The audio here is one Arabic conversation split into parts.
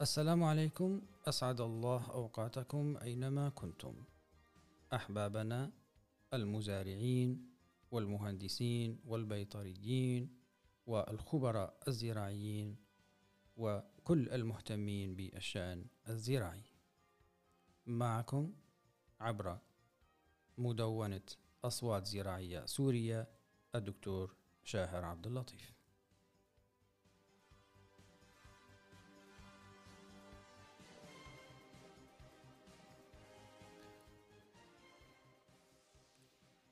السلام عليكم. أسعد الله أوقاتكم أينما كنتم. أحبابنا المزارعين والمهندسين والبيطريين والخبراء الزراعيين وكل المهتمين بالشأن الزراعي. معكم عبر مدونة أصوات زراعية سورية الدكتور شاهر عبد اللطيف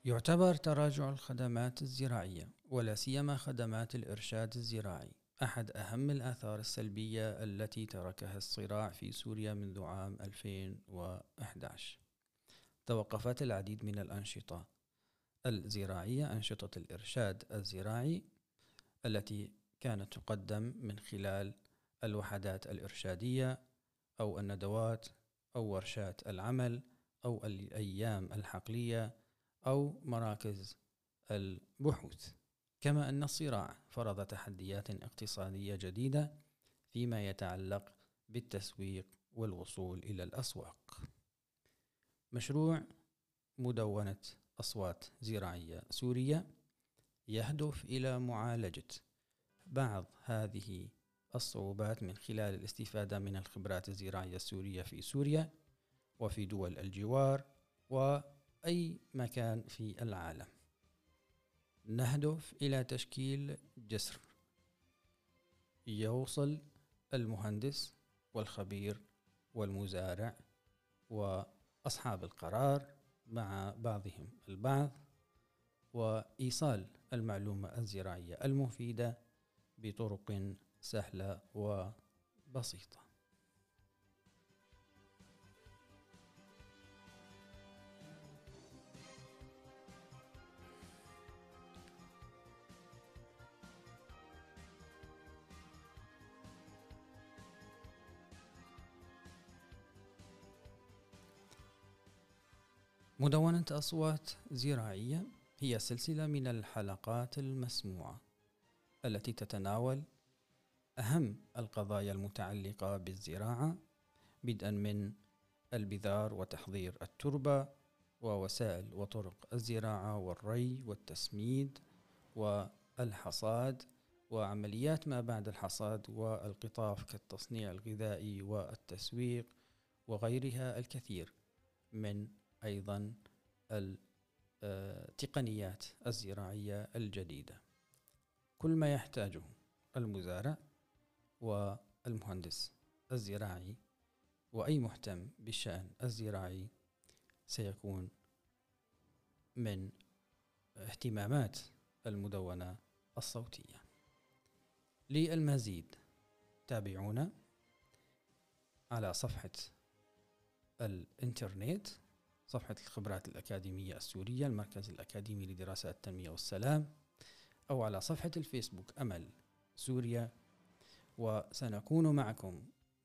يعتبر تراجع الخدمات الزراعية ولا سيما خدمات الإرشاد الزراعي أحد أهم الآثار السلبية التي تركها الصراع في سوريا منذ عام 2011 توقفت العديد من الأنشطة الزراعية أنشطة الإرشاد الزراعي التي كانت تقدم من خلال الوحدات الإرشادية أو الندوات أو ورشات العمل أو الأيام الحقلية أو مراكز البحوث. كما أن الصراع فرض تحديات اقتصادية جديدة فيما يتعلق بالتسويق والوصول إلى الأسواق. مشروع مدونة أصوات زراعية سورية يهدف إلى معالجة بعض هذه الصعوبات من خلال الاستفادة من الخبرات الزراعية السورية في سوريا وفي دول الجوار وأي مكان في العالم. نهدف إلى تشكيل جسر يوصل المهندس والخبير والمزارع وأصحاب القرار مع بعضهم البعض وإيصال المعلومة الزراعية المفيدة بطرق سهلة وبسيطة. مدونة أصوات زراعية هي سلسلة من الحلقات المسموعة التي تتناول أهم القضايا المتعلقة بالزراعة بدءا من البذار وتحضير التربة ووسائل وطرق الزراعة والري والتسميد والحصاد وعمليات ما بعد الحصاد والقطاف كالتصنيع الغذائي والتسويق وغيرها الكثير من أيضا التقنيات الزراعية الجديدة. كل ما يحتاجه المزارع والمهندس الزراعي وأي مهتم بالشأن الزراعي سيكون من اهتمامات المدونة الصوتية. للمزيد تابعونا على صفحة الإنترنت صفحة الخبرات الأكاديمية السورية المركز الأكاديمي لدراسات التنمية والسلام أو على صفحة الفيسبوك أمل سوريا. وسنكون معكم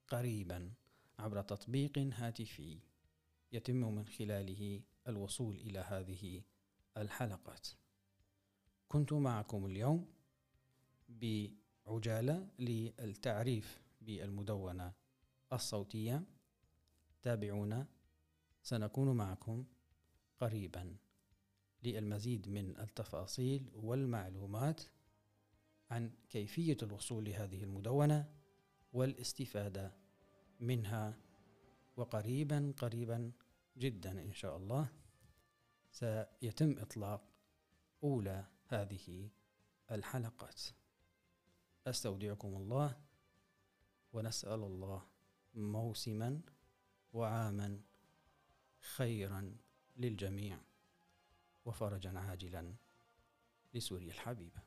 قريبا عبر تطبيق هاتفي يتم من خلاله الوصول إلى هذه الحلقات. كنت معكم اليوم بعجالة للتعريف بالمدونة الصوتية. تابعونا سنكون معكم قريبا للمزيد من التفاصيل والمعلومات عن كيفية الوصول لهذه المدونة والاستفادة منها وقريبا قريبا جدا إن شاء الله سيتم إطلاق أولى هذه الحلقات. أستودعكم الله ونسأل الله موسما وعاما خيرا للجميع وفرجا عاجلا لسوريا الحبيبة.